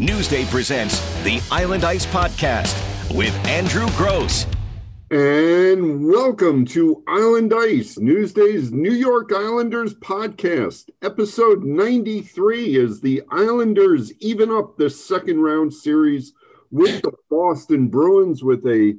Newsday presents the Island Ice Podcast with Andrew Gross. And welcome to Island Ice, Newsday's New York Islanders podcast. Episode 93 is the Islanders even up the second round series with the Boston Bruins with a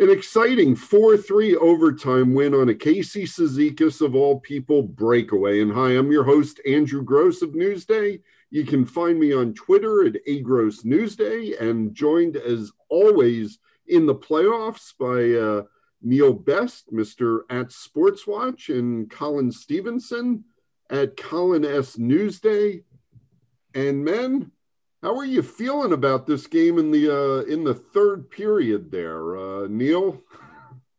an exciting 4-3 overtime win on a Casey Cizikas of all people breakaway. And hi, I'm your host, Andrew Gross of Newsday. You can find me on Twitter at Agross Newsday and joined as always in the playoffs by uh, Neil Best, Mr. at Sportswatch, and Colin Stevenson at Colin S. Newsday. And men, how are you feeling about this game in the uh, in the third period there, uh, Neil?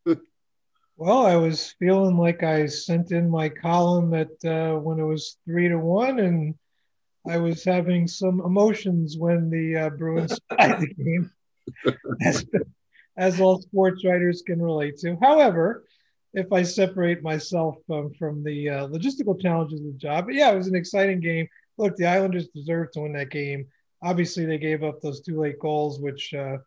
well, I was feeling like I sent in my column that uh, when it was three to one, and I was having some emotions when the uh, Bruins tied the game, as, as all sports writers can relate to. However, if I separate myself um, from the uh, logistical challenges of the job, but yeah, it was an exciting game. Look, the Islanders deserved to win that game obviously they gave up those two late goals, which uh,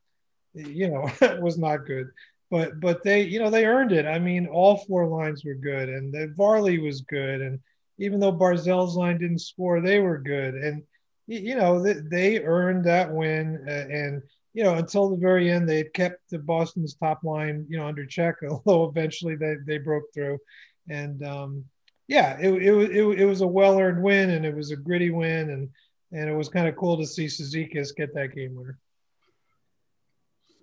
you know was not good. But but they you know they earned it. I mean, all four lines were good, and the Varley was good, and even though Barzal's line didn't score, they were good, and you know they, they earned that win. Uh, and you know until the very end, they kept the Boston's top line you know under check, although eventually they they broke through, and um, yeah, it, it, it, it was a well earned win, and it was a gritty win, and and it was kind of cool to see Cizikas get that game winner.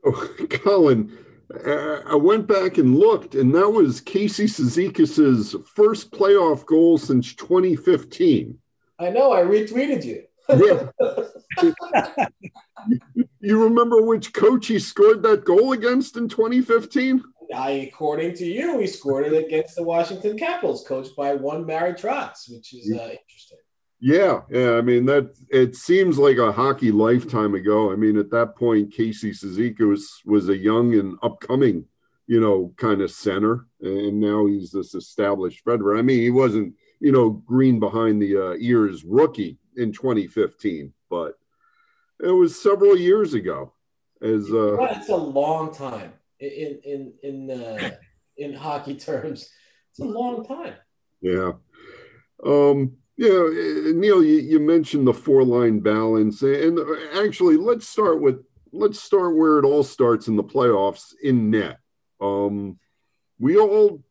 Oh, Colin, I went back and looked, and that was Casey Cizikas's first playoff goal since 2015. I know. I retweeted you. yeah. you remember which coach he scored that goal against in 2015? I, according to you, he scored it against the Washington Capitals, coached by one Barry Trotz, which is uh, interesting. Yeah, yeah. I mean that it seems like a hockey lifetime ago. I mean, at that point, Casey Cizikas was was a young and upcoming, you know, kind of center, and now he's this established veteran. I mean, he wasn't, you know, green behind the uh, ears rookie in 2015, but it was several years ago. As uh, it's a long time in in in uh, in hockey terms. It's a long time. Yeah. Um, yeah, uh, Neil, you, you mentioned the four line balance, and actually, let's start with let's start where it all starts in the playoffs in net. Um, we all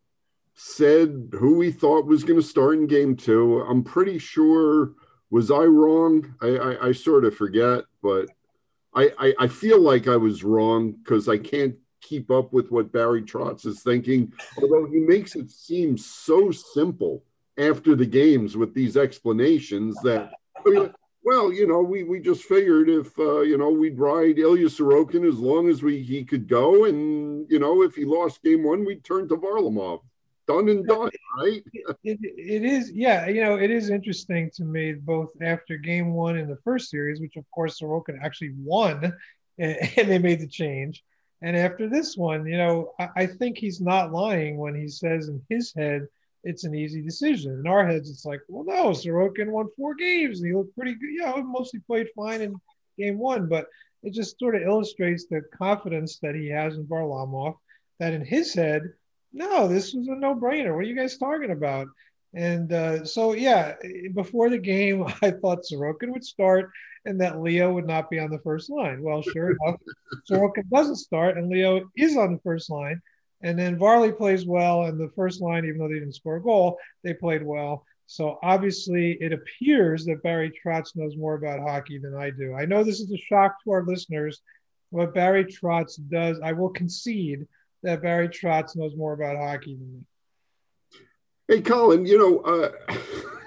said who we thought was going to start in game two. I'm pretty sure. Was I wrong? I, I, I sort of forget, but I, I, I feel like I was wrong because I can't keep up with what Barry Trotz is thinking, although he makes it seem so simple after the games with these explanations that, well, you know, we, we just figured if, uh, you know, we'd ride Ilya Sorokin as long as we he could go. And, you know, if he lost game one, we'd turn to Varlamov. Done and done, right? it, it, it is, yeah. You know, it is interesting to me both after game one in the first series, which of course Sorokin actually won and, and they made the change. And after this one, you know, I, I think he's not lying when he says in his head – it's an easy decision. In our heads, it's like, well, no, Sorokin won four games and he looked pretty good. Yeah, he mostly played fine in game one, but it just sort of illustrates the confidence that he has in Varlamov. That in his head, no, this was a no-brainer. What are you guys talking about? And uh, so, yeah, before the game, I thought Sorokin would start and that Leo would not be on the first line. Well, sure enough, Sorokin doesn't start and Leo is on the first line. And then Varley plays well, and the first line, even though they didn't score a goal, they played well. So obviously, it appears that Barry Trotz knows more about hockey than I do. I know this is a shock to our listeners. What Barry Trotz does, I will concede that Barry Trotz knows more about hockey than me. Hey, Colin, you know. Uh...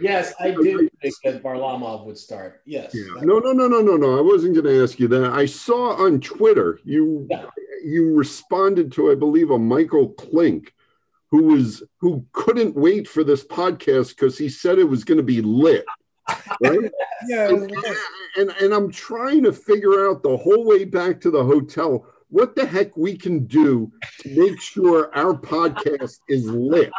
Yes, I did think that Varlamov would start. Yes. Yeah. No, no, no, no, no, no. I wasn't going to ask you that. I saw on Twitter you yeah you responded to, I believe, a Michael Klink who was who couldn't wait for this podcast because he said it was going to be lit. Right? yeah. And, and, and I'm trying to figure out the whole way back to the hotel what the heck we can do to make sure our podcast is lit.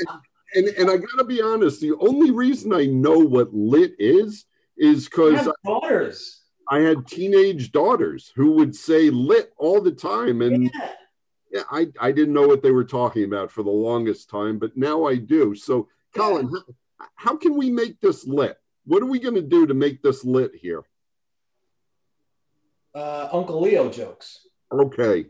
And, and, and I got to be honest, the only reason I know what lit is is because daughters. I had teenage daughters who would say lit all the time. And yeah. yeah, I, I didn't know what they were talking about for the longest time, but now I do. So, Colin, yeah. how, how can we make this lit? What are we going to do to make this lit here? Uh, Uncle Leo jokes. Okay.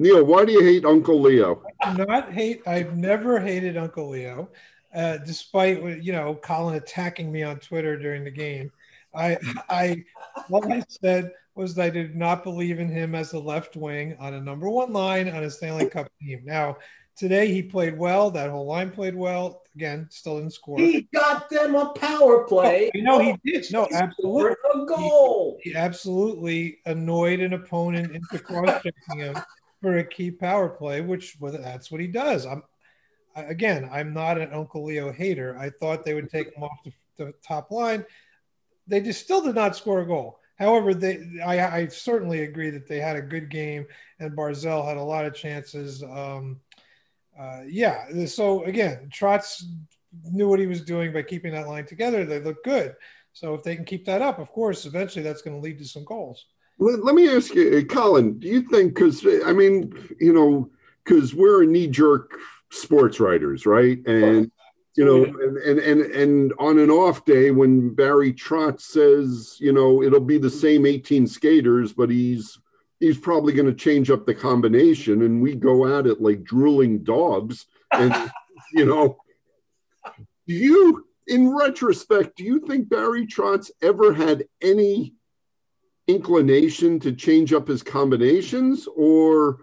Neil, why do you hate Uncle Leo? I do not hate. I've never hated Uncle Leo, uh, despite you know Colin attacking me on Twitter during the game. I, I, all I said was I did not believe in him as a left wing on a number one line on a Stanley Cup team. Now, today he played well. That whole line played well. Again, still didn't score. He got them a power play. Oh, no, he did. No, absolutely. A goal. He, he absolutely annoyed an opponent into cross checking him for a key power play, which well, that's what he does. I'm again, I'm not an Uncle Leo hater. I thought they would take him off the, the top line they just still did not score a goal. However, they I, I, certainly agree that they had a good game, and Barzal had a lot of chances. Um, uh, yeah, so again, Trotz knew what he was doing by keeping that line together. They look good. So if they can keep that up, of course, eventually that's going to lead to some goals. Let, let me ask you, uh, Colin. Do you think? Because uh, I mean, you know, because we're knee jerk sports writers, right? And you know, and, and and and on an off day when Barry Trotz says, you know, it'll be the same 18 skaters, but he's he's probably going to change up the combination, and we go at it like drooling dogs. And you know, do you, in retrospect, do you think Barry Trotz ever had any inclination to change up his combinations, or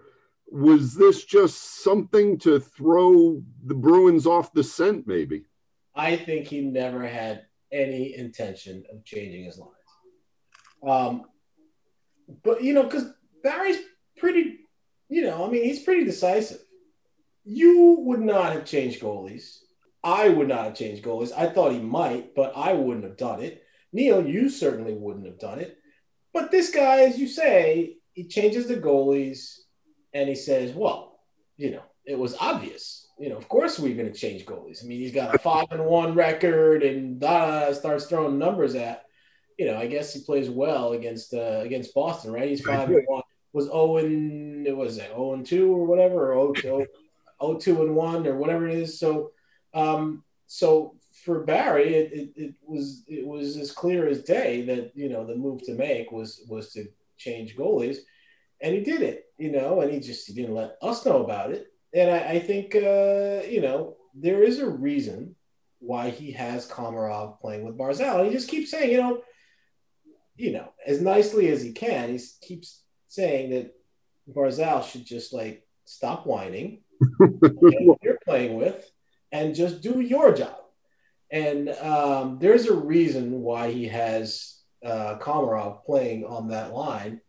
was this just something to throw the Bruins off the scent, maybe? I think he never had any intention of changing his lines. Um, but, you know, because Barry's pretty, you know, I mean, he's pretty decisive. You would not have changed goalies. I would not have changed goalies. I thought he might, but I wouldn't have done it. Neil, you certainly wouldn't have done it. But this guy, as you say, he changes the goalies and he says, "Well, you know, it was obvious. You know, of course we're going to change goalies. I mean, he's got a five and one record, and da starts throwing numbers at. You know, I guess he plays well against uh, against Boston, right? He's five and one. Was Owen? It was it and two or whatever, or 0, 0 2 and one or whatever it is. So, um, so for Barry, it, it, it was it was as clear as day that you know the move to make was was to change goalies and he did it, you know, and he just he didn't let us know about it. And I, I think uh, you know there is a reason why he has Komarov playing with Barzal. And he just keeps saying, you know, you know, as nicely as he can, he keeps saying that Barzal should just like stop whining, you're playing with, and just do your job. And um, there's a reason why he has uh, Komarov playing on that line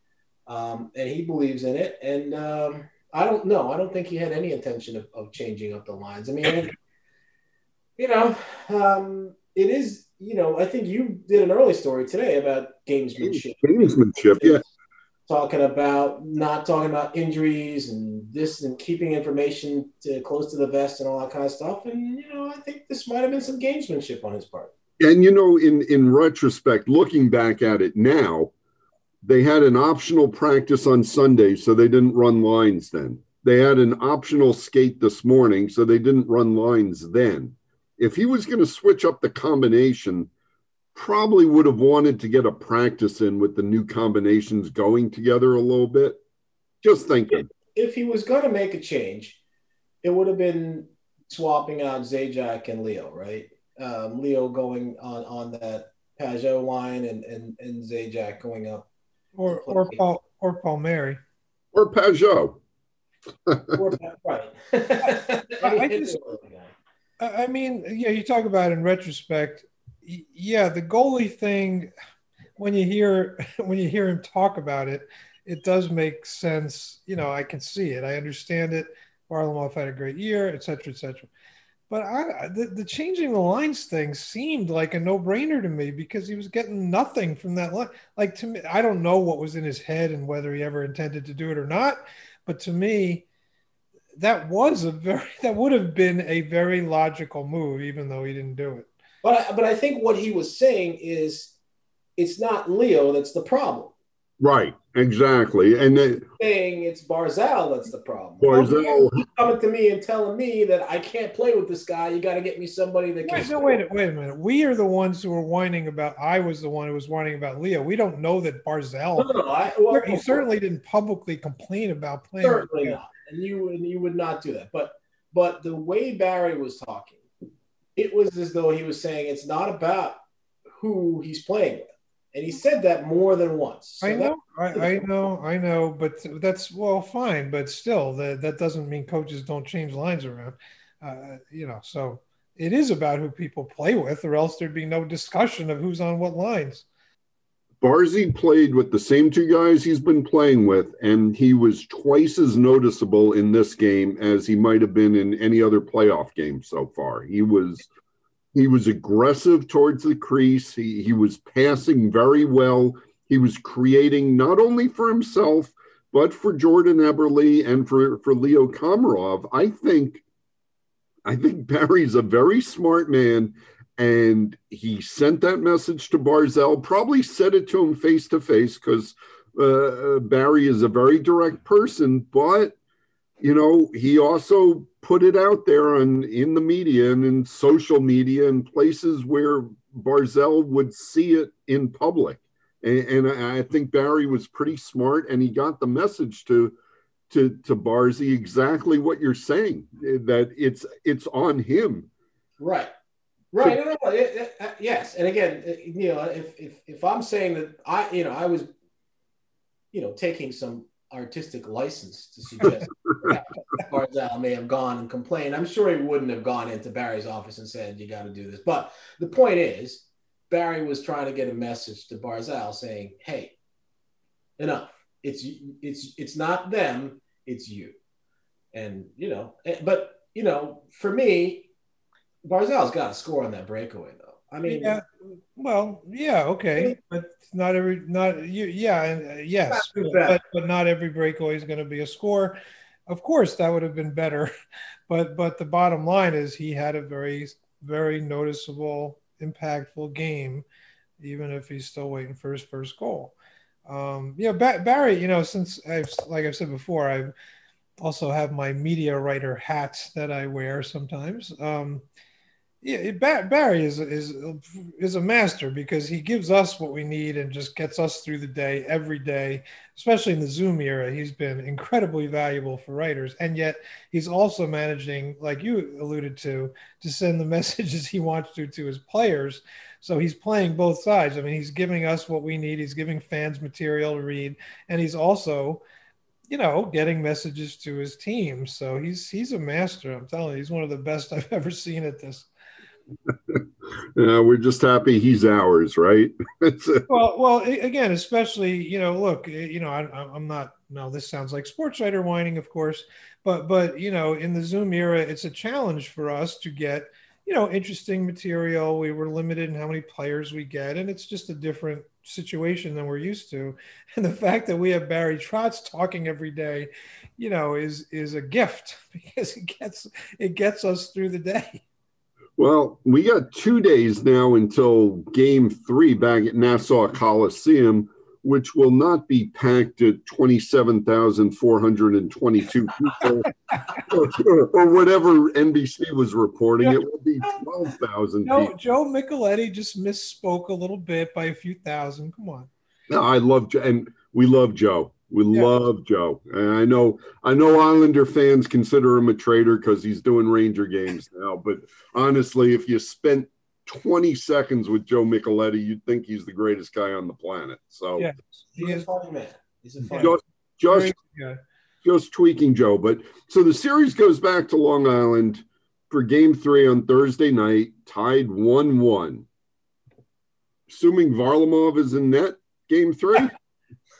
um, and he believes in it. And um, I don't know. I don't think he had any intention of, of changing up the lines. I mean, you know, um, it is. You know, I think you did an early story today about gamesmanship. Gamesmanship, yeah. Talking about not talking about injuries and this and keeping information to, close to the vest and all that kind of stuff. And you know, I think this might have been some gamesmanship on his part. And you know, in in retrospect, looking back at it now, they had an optional practice on Sunday, so they didn't run lines then. They had an optional skate this morning, so they didn't run lines then. If he was going to switch up the combination, probably would have wanted to get a practice in with the new combinations going together a little bit. Just thinking. If he was going to make a change, it would have been swapping out Zajac and Leo, right? Um, Leo going on on that Pageau line and and and Zajac going up or or Paul or Palmieri or Pageau. or, right. I, just, I mean, yeah, you talk about in retrospect. Yeah, the goalie thing. When you hear when you hear him talk about it, it does make sense. You know, I can see it. I understand it. Varlamov had a great year, et cetera, et cetera. But I, the, the changing the lines thing seemed like a no brainer to me because he was getting nothing from that line. Like to me, I don't know what was in his head and whether he ever intended to do it or not. But to me, that was a very that would have been a very logical move, even though he didn't do it. But I, but I think what he was saying is it's not Leo that's the problem. Right, exactly. And then Saying it's Barzal that's the problem. Barzal- He's coming to me and telling me that I can't play with this guy. You got to get me somebody that can. Wait, no, wait, wait a minute. We are the ones who are whining about. I was the one who was whining about Leo. We don't know that Barzal. No, no, I, well, he certainly didn't publicly complain about playing. certainly Leo. not, and you and you would not do that. But but the way Barry was talking, it was as though he was saying it's not about who he's playing with, and he said that more than once. So I that- know, I, I know, I know, but that's well, fine, but still, that that doesn't mean coaches don't change lines around. Uh, you know, so it is about who people play with, or else there'd be no discussion of who's on what lines. Barzy played with the same two guys he's been playing with, and he was twice as noticeable in this game as he might have been in any other playoff game so far. He was he was aggressive towards the crease. He he was passing very well. He was creating not only for himself but for Jordan Eberle and for for Leo Komarov. I think I think Barry's a very smart man and he sent that message to Barzal. Probably said it to him face to face because uh, Barry is a very direct person. But you know, he also put it out there on in the media and in social media and places where Barzal would see it in public. And, and I think Barry was pretty smart, and he got the message to to to Barzy exactly what you're saying that it's it's on him. Right. Right. No, no, no. It- it- uh, yes. And again, uh, you know, if, if if I'm saying that I, you know, I was, you know, taking some artistic license to suggest that Barzal may have gone and complained, I'm sure he wouldn't have gone into Barry's office and said, "You got to do this." But the point is, Barry was trying to get a message to Barzal saying, "Hey, enough. It's it's it's not them. It's you." And you know, eh, but you know, for me, Barzal's got to score on that breakaway, though. I mean, Yeah, well, yeah, okay, but not every, not you, yeah, and uh, yes, Not too bad. but but not every breakaway is going to be a score. Of course, that would have been better, but but the bottom line is he had a very very noticeable, impactful game, even if he's still waiting for his first goal. Um, yeah, ba- Barry, you know, since I've like I've said before, I've also have my media writer hats that I wear sometimes. Um, yeah, Ba- Barry is is is a master because he gives us what we need and just gets us through the day every day. Especially in the Zoom era, he's been incredibly valuable for writers, and yet he's also managing, like you alluded to, to send the messages he wants to to his players. So he's playing both sides. I mean, he's giving us what we need. He's giving fans material to read, and he's also you know, getting messages to his team. So he's he's a master. I'm telling you, he's one of the best I've ever seen at this. Uh, we're just happy he's ours, right? Well, well, again, especially you know, look, eh, you know, I, I'm not. No, this sounds like sports writer whining, of course, but but you know, in the Zoom era, it's a challenge for us to get you know interesting material. We were limited in how many players we get, and it's just a different situation than we're used to. And the fact that we have Barry Trotz talking every day, you know, is is a gift because it gets it gets us through the day. Well, we got two days now until game three back at Nassau Coliseum, which will not be packed at 27,422 people or, or whatever NBC was reporting. It will be 12,000 No, people. Joe Micheletti just misspoke a little bit by a few thousand. Come on. No, I love Joe, and we love Joe. We Yeah. love Joe, and I know I know Islander fans consider him a traitor because he's doing Ranger games now. But honestly, if you spent 20 seconds with Joe Micheletti, you'd think he's the greatest guy on the planet. So Yeah. he's He a is funny man. He's a funny. just just just tweaking Joe. But so the series goes back to Long Island for game three on Thursday night, tied 1 1. Assuming Varlamov is in net game three.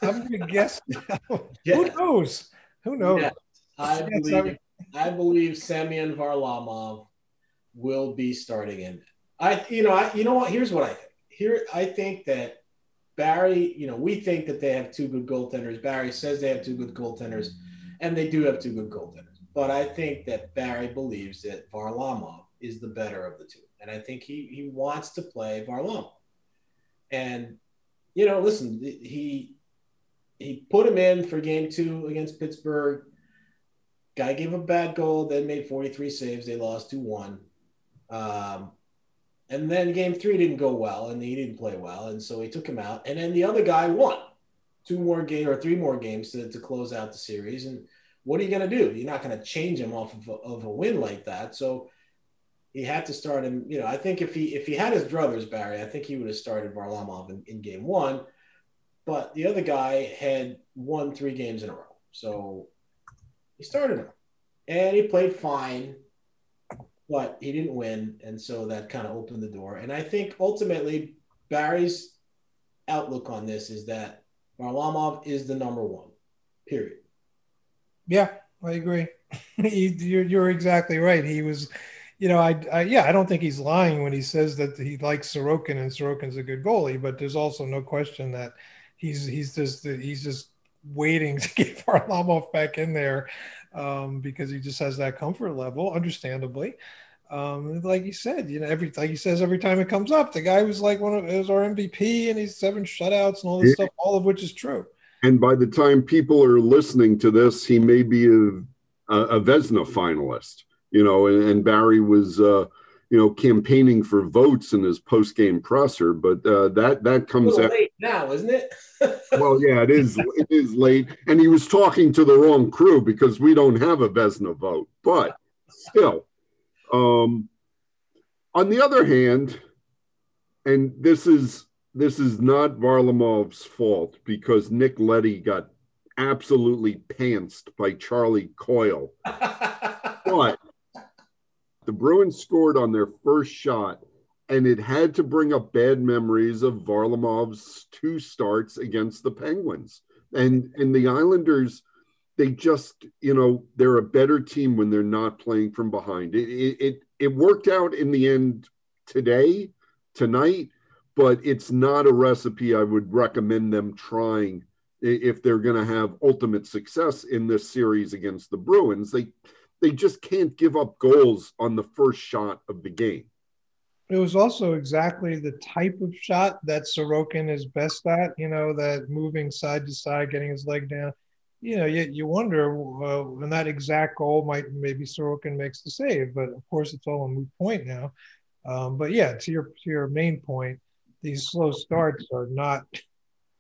I'm gonna guess. Who knows? Who knows? Yeah. I believe I believe Semyon Varlamov will be starting in. I you know I you know what here's what I think. Here I think that Barry, you know, we think that they have two good goaltenders. Barry says they have two good goaltenders, and they do have two good goaltenders. But I think that Barry believes that Varlamov is the better of the two. And I think he he wants to play Varlamov. And you know, listen, he he put him in for game two against Pittsburgh. Guy gave a bad goal, then made 43 saves. They lost 2 1. Um, and then game three didn't go well, and he didn't play well. And so he took him out. And then the other guy won two more games or three more games to, to close out the series. And what are you going to do? You're not going to change him off of a, of a win like that. So he had to start him. You know, I think if he if he had his druthers, Barry, I think he would have started Varlamov in, in game one. But the other guy had won three games in a row. So he started him. And he played fine, but he didn't win. And so that kind of opened the door. And I think ultimately Barry's outlook on this is that Varlamov is the number one, period. Yeah, I agree. you're, you're exactly right. He was you know, I, I, yeah, I don't think he's lying when he says that he likes Sorokin and Sorokin's a good goalie, but there's also no question that he's he's just he's just waiting to get Varlamov back in there um, because he just has that comfort level, understandably. Um, like you said, you know, every like he says every time it comes up, the guy was like one of was our MVP and he's seven shutouts and all this yeah. stuff, all of which is true. And by the time people are listening to this, he may be a, a, a Vezina finalist you know, and, and Barry was, uh, you know, campaigning for votes in his post game presser, but uh, that that comes out late now, isn't it? well, yeah, it is. It is late, and he was talking to the wrong crew because we don't have a Vezina vote, but still. Um, on the other hand, and this is this is not Varlamov's fault because Nick Leddy got absolutely pantsed by Charlie Coyle. the Bruins scored on their first shot, and it had to bring up bad memories of Varlamov's two starts against the Penguins. And and the Islanders, they just, you know, they're a better team when they're not playing from behind. It it it worked out in the end today, tonight, but it's not a recipe I would recommend them trying if they're going to have ultimate success in this series against the Bruins. They they just can't give up goals on the first shot of the game. It was also exactly the type of shot that Sorokin is best at, you know, that moving side to side, getting his leg down. You know, you, you wonder uh, when that exact goal might maybe Sorokin makes the save, but of course it's all a moot point now. Um, but yeah, to your to your main point, these slow starts are not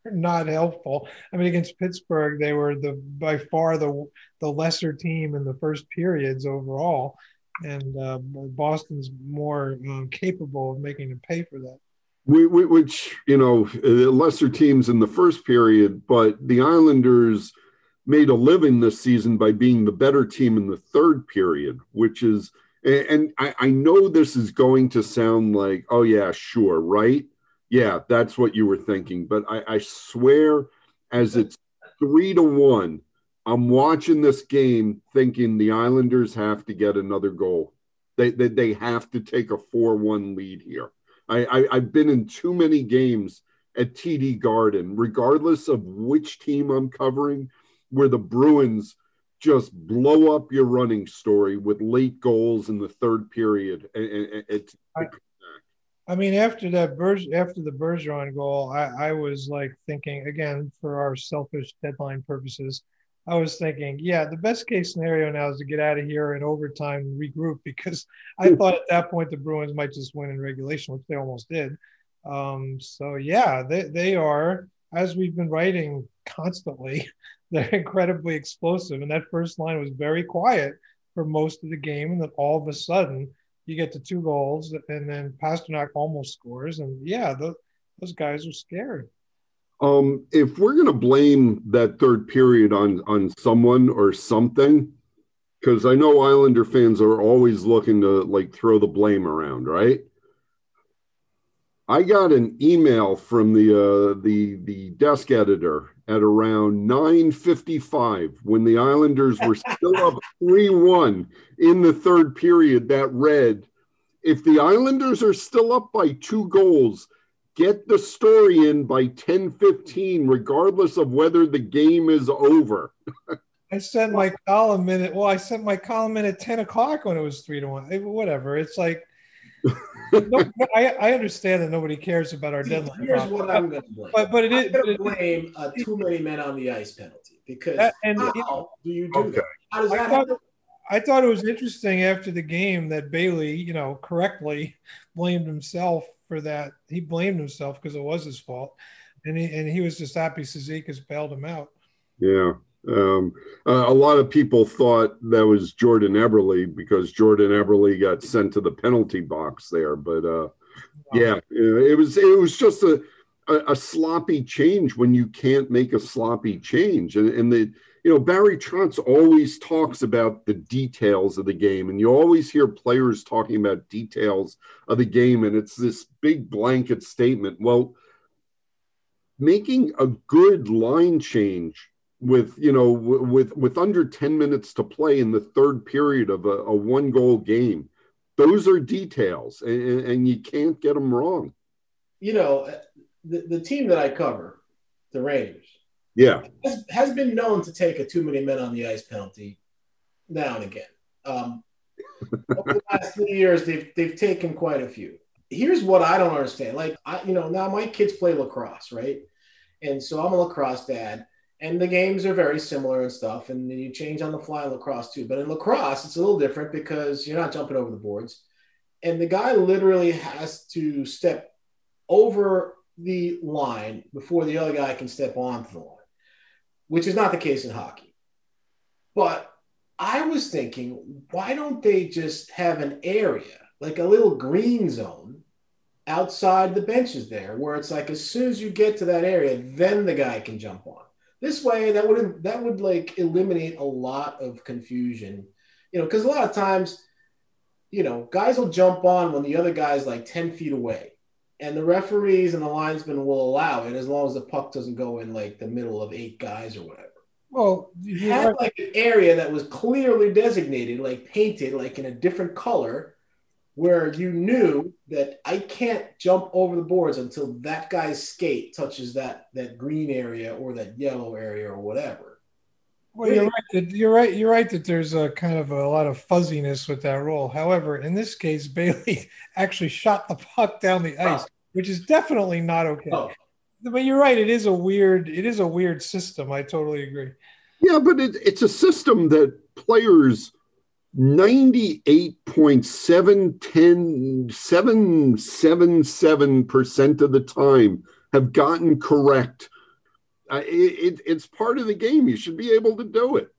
not helpful. I mean, against Pittsburgh, they were the by far the the lesser team in the first periods overall, and uh, Boston's more um, capable of making them pay for that. We, we, which you know, the lesser teams in the first period, but the Islanders made a living this season by being the better team in the third period, which is. And I, I know this is going to sound like, oh yeah, sure, right? Yeah, that's what you were thinking. But I, I swear, as it's three to one, I'm watching this game thinking the Islanders have to get another goal. They, they, they have to take a 4 1 lead here. I, I, I've been in too many games at TD Garden, regardless of which team I'm covering, where the Bruins just blow up your running story with late goals in the third period. It's, I mean, after that Berge, after the Bergeron goal, I, I was like thinking again for our selfish deadline purposes. I was thinking, yeah, the best case scenario now is to get out of here in overtime and regroup because I thought at that point the Bruins might just win in regulation, which they almost did. Um, so yeah, they they are as we've been writing constantly. They're incredibly explosive, and that first line was very quiet for most of the game, and then all of a sudden you get the two goals, and then Pastrnak almost scores, and yeah, the, those guys are scary. Um, if we're going to blame that third period on on someone or something, because I know Islander fans are always looking to like throw the blame around, right? I got an email from the uh, the the desk editor at around 9:55 when the Islanders were still up 3-1 in the third period that read if the Islanders are still up by two goals get the story in by 10:15 regardless of whether the game is over. I sent my column in at well I sent my column in at 10 o'clock when it was 3 to 1 whatever it's like no, I, I understand that nobody cares about our See, deadline. Here's problem. what I'm going to blame. But but it is I'm but going it to blame uh, too many men on the ice penalty because That- and- how do you do Okay. that? How does I that thought, happen? I thought it was interesting after the game that Bailey, you know, correctly blamed himself for that. He blamed himself because it was his fault, and he and he was just happy Cizikas bailed him out. Yeah. Um, uh, a lot of people thought that was Jordan Eberle because Jordan Eberle got sent to the penalty box there. But uh, yeah, it was it was just a, a, a sloppy change when you can't make a sloppy change. And, and the you know Barry Trotz always talks about the details of the game, and you always hear players talking about details of the game, and it's this big blanket statement. Well, making a good line change with you know w- with with under 10 minutes to play in the third period of a, a one goal game those are details and, and you can't get them wrong You know, the, the team that I cover, the Rangers, yeah has, has been known to take a too many men on the ice penalty now and again. Um, over the last three years, they've they've taken quite a few. Here's what I don't understand. Like I, you know, now my kids play lacrosse, right? And so I'm a lacrosse dad, and the games are very similar and stuff. And you change on the fly in lacrosse too. But in lacrosse, it's a little different because you're not jumping over the boards, and the guy literally has to step over the line before the other guy can step onto the line, which is not the case in hockey. But I was thinking, why don't they just have an area, like a little green zone outside the benches there, where it's like as soon as you get to that area, then the guy can jump on. This way, that would that would like eliminate a lot of confusion, you know, because a lot of times, you know, guys will jump on when the other guy's like ten feet away, and the referees and the linesmen will allow it as long as the puck doesn't go in like the middle of eight guys or whatever Well, you had right. like an area that was clearly designated, like painted, like in a different color, where you knew that I can't jump over the boards until that guy's skate touches that that green area or that yellow area or whatever. Well, you're right. That, you're right. You're right that there's a kind of a lot of fuzziness with that rule. However, in this case, Bailey actually shot the puck down the ice, which is definitely not okay. Oh, But you're right. It is a weird. It is a weird system. I totally agree. yeah but it, it's a system that players 98.777% of the time have gotten correct. Uh, it, it, it's part of the game. You should be able to do it.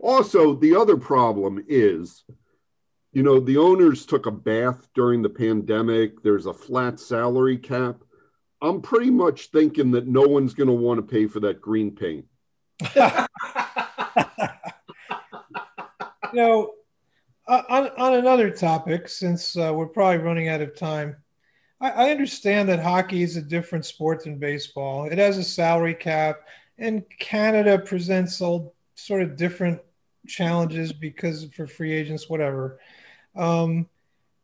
Also the other problem is you know the owners took a bath during the pandemic. There's a flat salary cap. I'm pretty much thinking that no one's going to want to pay for that green paint You know, uh, on on another topic, since uh, we're probably running out of time, I, I understand that hockey is a different sport than baseball. It has a salary cap, and Canada presents all sort of different challenges because for free agents, whatever. Um,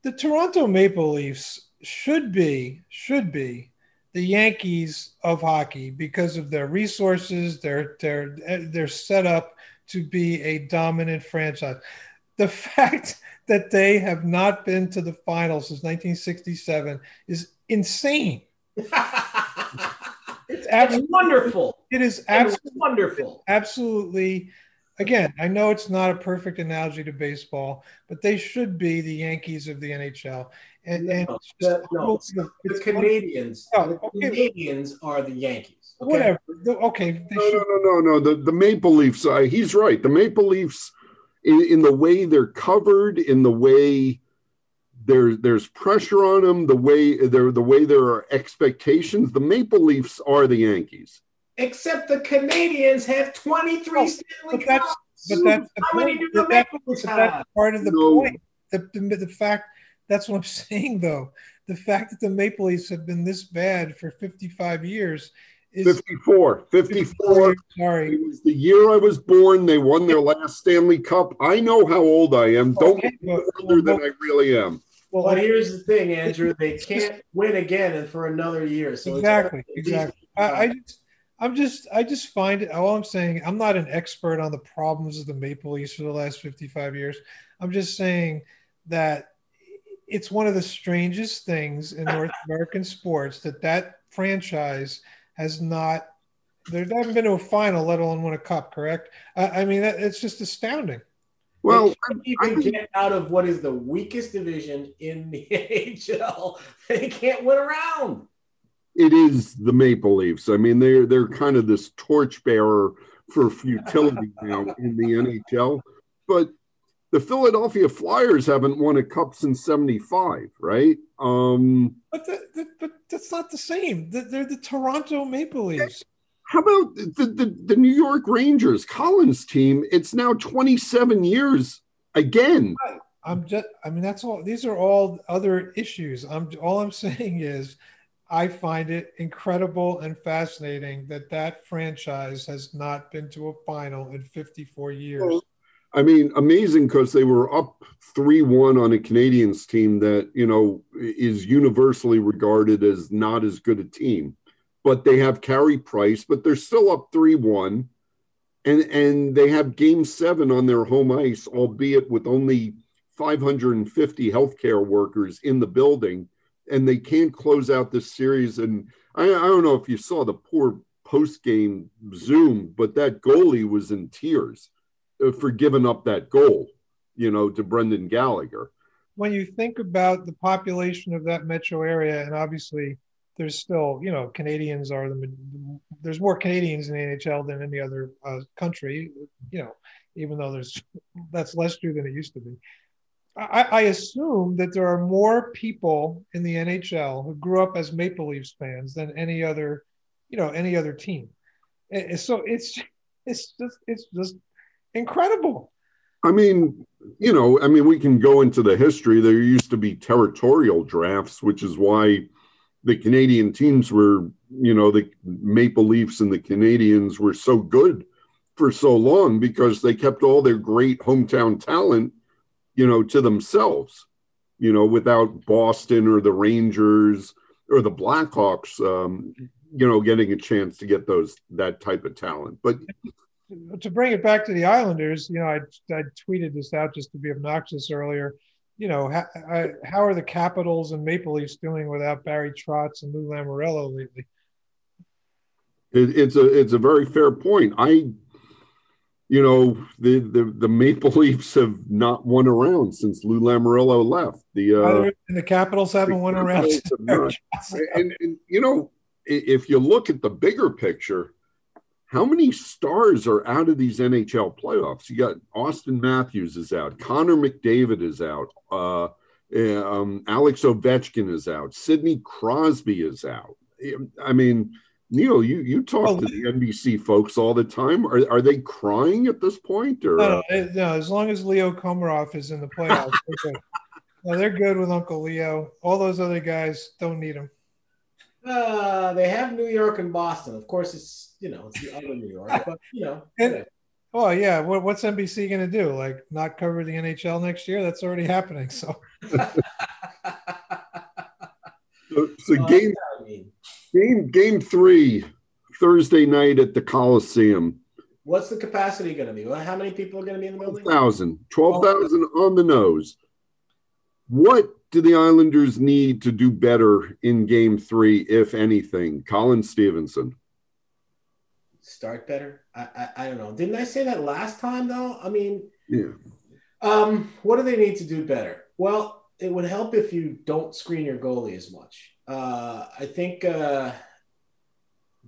the Toronto Maple Leafs should be should be the Yankees of hockey because of their resources, their their their setup to be a dominant franchise. The fact that they have not been to the finals since 1967 is insane. It's It's absolutely wonderful. it is It's absolutely wonderful. absolutely again i know it's not a perfect analogy to baseball but they should be the yankees of the nhl and, and No, it's just that- no, the, the it's Canadiens. Oh, the okay. Canadiens are the Yankees. Okay? whatever okay No, no, no, no, no. The the Maple Leafs. Uh, he's right. The Maple Leafs, in, in the way they're covered, in the way there there's pressure on them, the way there the way there are expectations. The Maple Leafs are the Yankees. Except the Canadiens have 23 Oh, Stanley but that's- Cups. but that's the How many do the Maple Leafs but that's have? part of the No. point the, the, the fact that's what i'm saying though the fact that the maple leafs have been this bad for 55 years is 54. 54. sorry It was the year I was born. They won their last Stanley Cup. I know how old I am. Don't Okay, make me but- older than I really am. well, But here's the thing, Andrew. They can't win again and for another year. So exactly it's exactly I, I just i'm just i just find it all i'm saying i'm not an expert on the problems of the maple leafs for the last 55 years i'm just saying that it's one of the strangest things in North American sports that that franchise has not. They haven't been to a final, let alone win a cup. Correct? I, I mean, that, it's just astounding. Well, they can't even get out of what is the weakest division in the NHL. They can't win around. It is the Maple Leafs. I mean, they're they're kind of this torchbearer for futility now in the NHL. But the Philadelphia Flyers haven't won a cup since '75, right? Um, but, the, the, but that's not the same. They're the Toronto Maple Leafs. How about the, the, the New York Rangers, Colin's team? It's now 27 years again. I'm just, I mean, that's all, these are all other issues. I'm, all I'm saying is, I find it incredible and fascinating that that franchise has not been to a final in 54 years. Well, I mean, amazing because they were up 3 1 on a Canadiens team that, you know, is universally regarded as not as good a team. But they have Carey Price, but they're still up 3 1. And, and they have game seven on their home ice, albeit with only 550 healthcare workers in the building. And they can't close out this series. And I, I don't know if you saw the poor post game Zoom, but that goalie was in tears for giving up that goal, you know, to Brendan Gallagher. When you think about the population of that metro area, and obviously there's still, you know, Canadians are the there's more Canadians in the NHL than any other uh, country, you know, even though there's that's less true than it used to be. I, I, assume that there are more people in the NHL who grew up as Maple Leafs fans than any other, you know, any other team. And so it's it's just it's just incredible. I mean, you know, I mean, we can go into the history. There used to be territorial drafts, which is why the Canadian teams were, you know, the Maple Leafs and the Canadiens were so good for so long because they kept all their great hometown talent, you know, to themselves, you know, without Boston or the Rangers or the Blackhawks, um, you know, getting a chance to get those that type of talent. But to bring it back to the Islanders, you know, I, I tweeted this out just to be obnoxious earlier. You know, how, how are the Capitals and Maple Leafs doing without Barry Trotz and Lou Lamoriello lately? It, it's a it's a very fair point. I, you know, the, the the Maple Leafs have not won around since Lou Lamoriello left. The uh, and the Capitals haven't the won around. and, and you know, if you look at the bigger picture how many stars are out of these NHL playoffs? You got Auston Matthews is out, Connor McDavid is out, uh, um, Alex Ovechkin is out, Sidney Crosby is out. I mean, Neil, you you talk oh, to the NBC folks all the time. Are, are they crying at this point? Or no, no, as long as Leo Komarov is in the playoffs, they're. No, they're good with Uncle Leo. All those other guys don't need him. Uh, they have New York and Boston. Of course, it's you know it's the other New York, but you know. And, oh yeah, what, what's NBC going to do? Like not cover the NHL next year? That's already happening. So. so, so game, game, game three, Thursday night at the Coliseum. What's the capacity going to be? How many people are going to be in the building? 12,000. 12,000 on the nose. What do the Islanders need to do better in game three, if anything? Colin Stevenson. Start better? I, I, I don't know. Didn't I say that last time though? I mean, yeah. Um, what do they need to do better? Well, it would help if you don't screen your goalie as much. Uh, I think uh,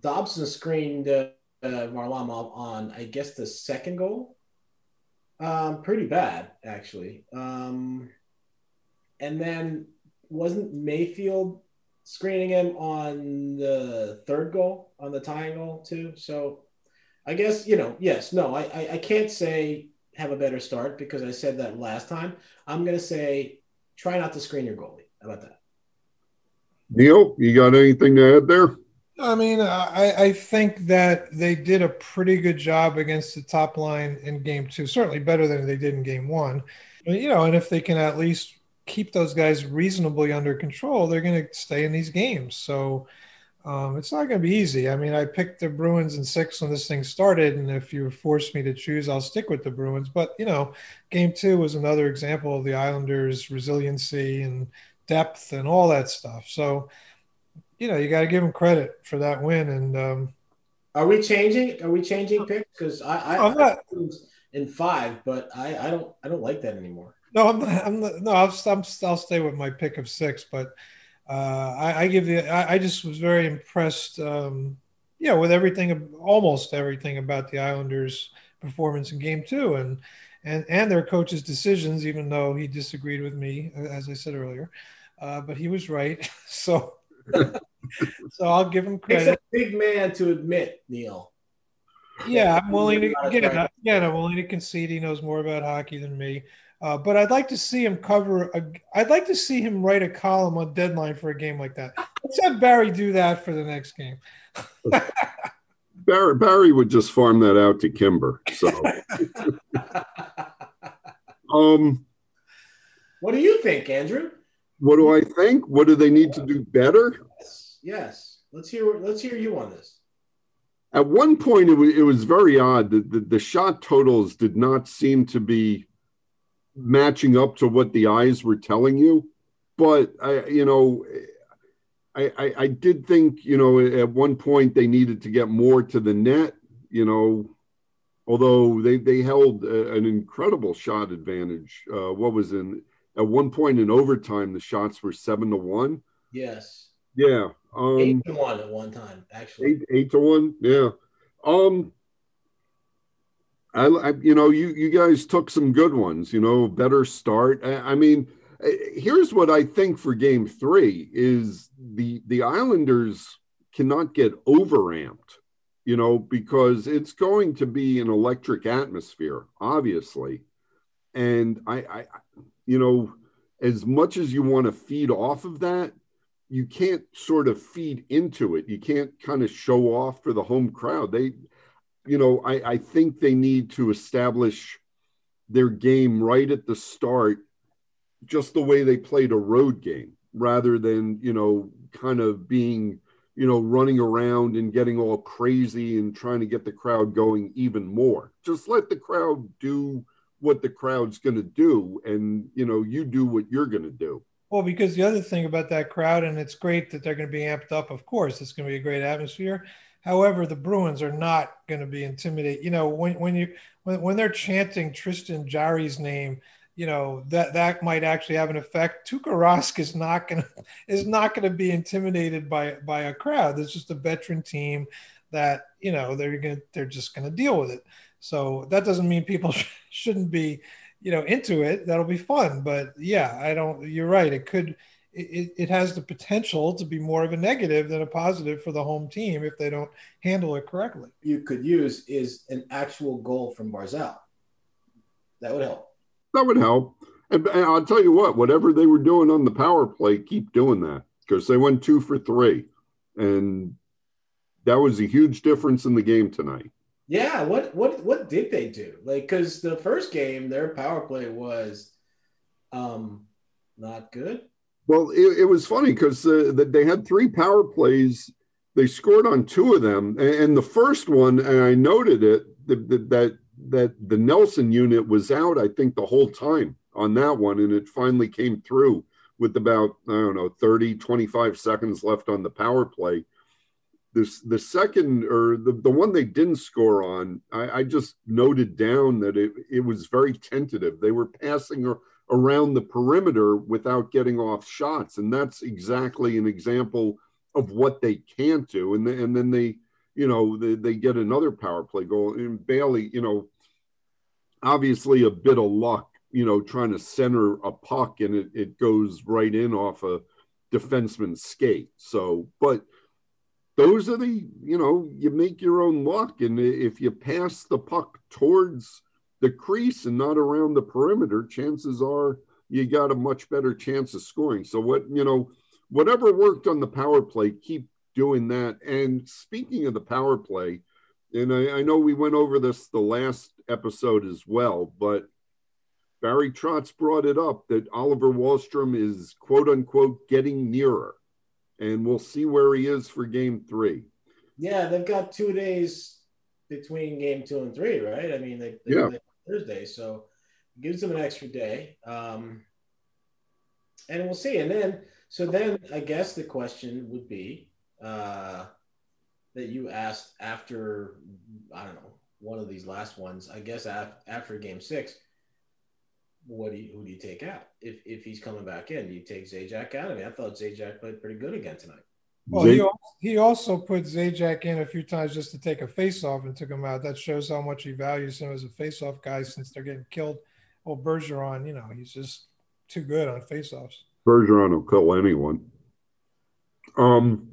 Dobson screened uh, uh, Varlamov on, I guess, the second goal. Um, pretty bad, actually. Um, and then wasn't Mayfield screening him on the third goal, on the tying goal too? So I guess, you know, yes, no, I, I, I can't say have a better start because I said that last time. I'm going to say try not to screen your goalie. How about that? Neil, you got anything to add there? I mean, uh, I, I think that they did a pretty good job against the top line in game two, certainly better than they did in game one. You know, and if they can at least keep those guys reasonably under control, they're going to stay in these games. So, Um, it's not going to be easy. I mean, I picked the Bruins in six when this thing started, and if you force me to choose, I'll stick with the Bruins. But you know, Game Two was another example of the Islanders' resiliency and depth and all that stuff. So, you know, you got to give them credit for that win. And um, are we changing? Are we changing picks? Because I, I, I'm not in five, but I, I don't, I don't like that anymore. No, I'm not. I'm not, no, I'll, I'm, I'll stay with my pick of six, but uh, I, I, give you. I, I, just was very impressed. Um, yeah, with everything, almost everything about the Islanders' performance in Game Two, and and and their coach's decisions, even though he disagreed with me, as I said earlier, uh, but he was right. so, so I'll give him credit. It's a big man to admit, Neil. Yeah, I'm willing to again. Again, I'm willing to concede he knows more about hockey than me. Uh, but I'd like to see him cover. A, I'd like to see him write a column on deadline for a game like that. Let's have Barry do that for the next game. Barry, Barry would just farm that out to Kimber. So, um, what do you think, Andrew? What do I think? What do they need to do better? Yes, yes. Let's hear. Let's hear you on this. At one point, it was, it was very odd that the, the shot totals did not seem to be matching up to what the eyes were telling you. But I, you know, I, I, I did think, you know, at one point they needed to get more to the net, you know, although they, they held a, an incredible shot advantage. Uh, what was in at one point in overtime, the shots were seven to one. Yes. Yeah. Um, eight to one at one time, actually. Eight, eight to one. Yeah. Um, I, I, you know, you you guys took some good ones. You know, better start. I, I mean, eh, here's what I think for Game Three is the the Islanders cannot get overamped. You know, because it's going to be an electric atmosphere, obviously, and I, I you know, as much as you want to feed off of that, you can't sort of feed into it. You can't kind of show off for the home crowd. They you know, I, I think they need to establish their game right at the start, just the way they played a road game, rather than, you know, kind of being, you know, running around and getting all crazy and trying to get the crowd going even more. Just let the crowd do what the crowd's going to do and, you know, you do what you're going to do. Well, because the other thing about that crowd, and it's great that they're going to be amped up, of course, it's going to be a great atmosphere However, the Bruins are not going to be intimidated. You know, when when you when, when they're chanting Tristan Jarry's name, you know that that might actually have an effect. Tuukka Rask is not going to is not going to be intimidated by by a crowd. There's just a veteran team that you know they're going to they're just going to deal with it. So that doesn't mean people shouldn't be you know into it. That'll be fun, but yeah, I don't. You're right. It could it, it has the potential to be more of a negative than a positive for the home team if they don't handle it correctly. You could use is an actual goal from Barzal. That would help. That would help. And, and I'll tell you what, whatever they were doing on the power play, keep doing that because they went two for three. And that was a huge difference in the game tonight. Yeah, what what what did they do? Like, because the first game, their power play was um not good. Well, it, it was funny because uh, they had three power plays. They scored on two of them, and the first one, and I noted it that that that the Nelson unit was out. I think the whole time on that one, and it finally came through with about I don't know 30, 25 seconds left on the power play. This the second or the, the one they didn't score on, I, I just noted down that it, it was very tentative. They were passing around the perimeter without getting off shots. And that's exactly an example of what they can't do. And, and then they, you know, they, they get another power play goal. And Bailey, you know, obviously a bit of luck, you know, trying to center a puck and it, it goes right in off a defenseman's skate. So, but those are the, you know, you make your own luck. And if you pass the puck towards the crease and not around the perimeter, chances are you got a much better chance of scoring. So what you know, whatever worked on the power play, keep doing that. And speaking of the power play, and I, I know we went over this the last episode as well, but Barry Trotz brought it up that Oliver Wahlstrom is quote unquote getting nearer. and we'll see where he is for game three. Yeah, they've got two days between game two and three, right? I mean, they, they Yeah. play Thursday, so gives them an extra day. Um, and we'll see. And then, so then I guess the question would be uh, that you asked after, I don't know, one of these last ones, I guess af- after game six, what do you, who do you take out? If, if he's coming back in, do you take Zajac out? I mean, I thought Zajac played pretty good again tonight. Well, Zay- he, al- he also put Zajac in a few times just to take a face off and took him out. That shows how much he values him as a face off guy since they're getting killed. Well, Bergeron, you know, he's just too good on face offs. Bergeron will kill anyone. Um,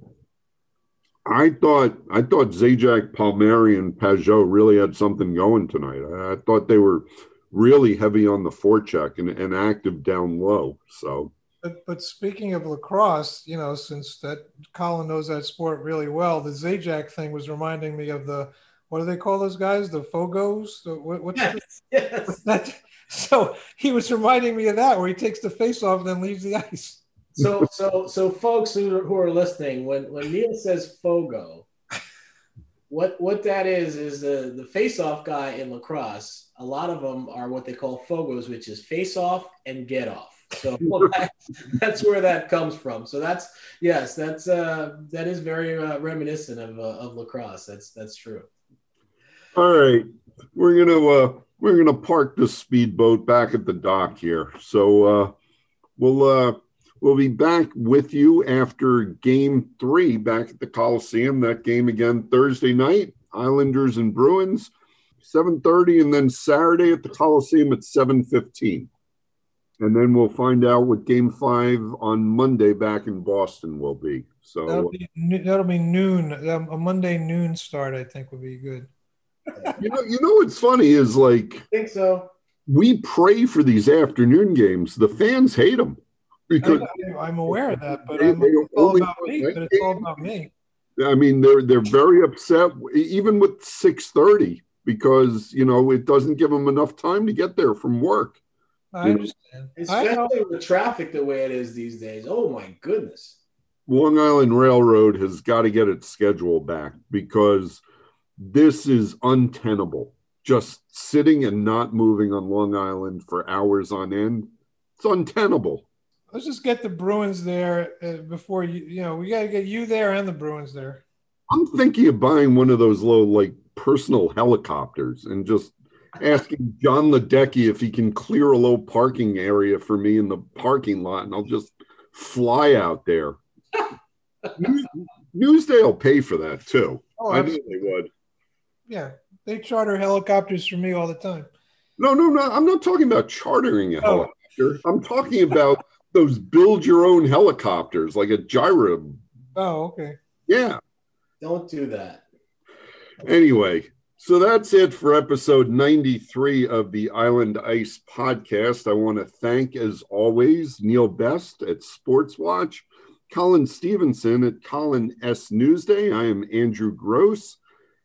I thought I thought Zajac, Palmieri, and Pageau really had something going tonight. I, I thought they were really heavy on the forecheck and, and active down low. So But but speaking of lacrosse, you know, since that Colin knows that sport really well, the Zajac thing was reminding me of the what do they call those guys? The Fogos? The, what, what's the- Yes. that? So he was reminding me of that, where he takes the face off and then leaves the ice. So, so, so, folks who are, who are listening, when when Neil says Fogo, what what that is is the the face-off guy in lacrosse. A lot of them are what they call Fogos, which is face-off and get off. So that's, that's where that comes from. So that's yes, that's uh that is very uh, reminiscent of uh, of lacrosse. That's that's true. all right, we're gonna uh, we're gonna park the speedboat back at the dock here. So uh, we'll uh, we'll be back with you after Game Three back at the Coliseum. That game again Thursday night. Islanders and Bruins, seven thirty, and then Saturday at the Coliseum at seven fifteen. And then we'll find out what Game Five on Monday back in Boston will be. So That'll be that'll be noon. Um, A Monday noon start, I think, would be good. you know, you know what's funny is like I think so. we pray for these afternoon games. The fans hate them because I, I'm aware of that, but They- I'm, they it's all about me. But it's all about me. I mean they're they're very upset even with six thirty because you know it doesn't give them enough time to get there from work. I You know, understand. I know. Especially with traffic the way it is these days. Oh my goodness. Long Island Railroad has got to get its schedule back because this is untenable. Just sitting and not moving on Long Island for hours on end. It's untenable. Let's just get the Bruins there uh, before you. You know, we got to get you there and the Bruins there. I'm thinking of buying one of those little like personal helicopters and just asking John Ledecky if he can clear a low parking area for me in the parking lot, and I'll just fly out there. News, Newsday will pay for that too. Oh, I knew they would. yeah. They charter helicopters for me all the time. No, no, no. I'm not talking about chartering a Oh. helicopter. I'm talking about those build your own helicopters, like a gyro. Oh, okay. Yeah. Don't do that. Anyway, so that's it for episode 93 of the Island Ice podcast. I want to thank, as always, Neil Best at Sports Watch, Colin Stephenson at Colin S. Newsday. I am Andrew Gross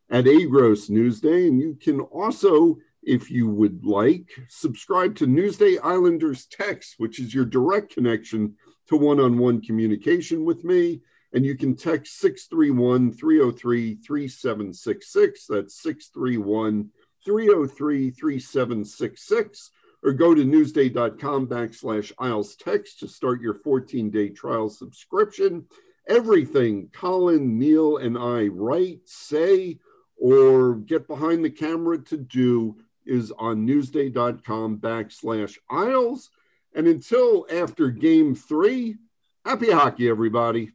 at A Gross Newsday. And you can also, if you would like, subscribe to Newsday Islanders Text, which is your direct connection to one on one communication with me and you can text 631 303 3766. That's 631 303 3766. Or go to newsday.com backslash Isles Text to start your 14 day trial subscription. Everything Colin, Neil, and I write, say, or get behind the camera to do is on newsday.com backslash Isles. And until after game three, happy hockey, everybody.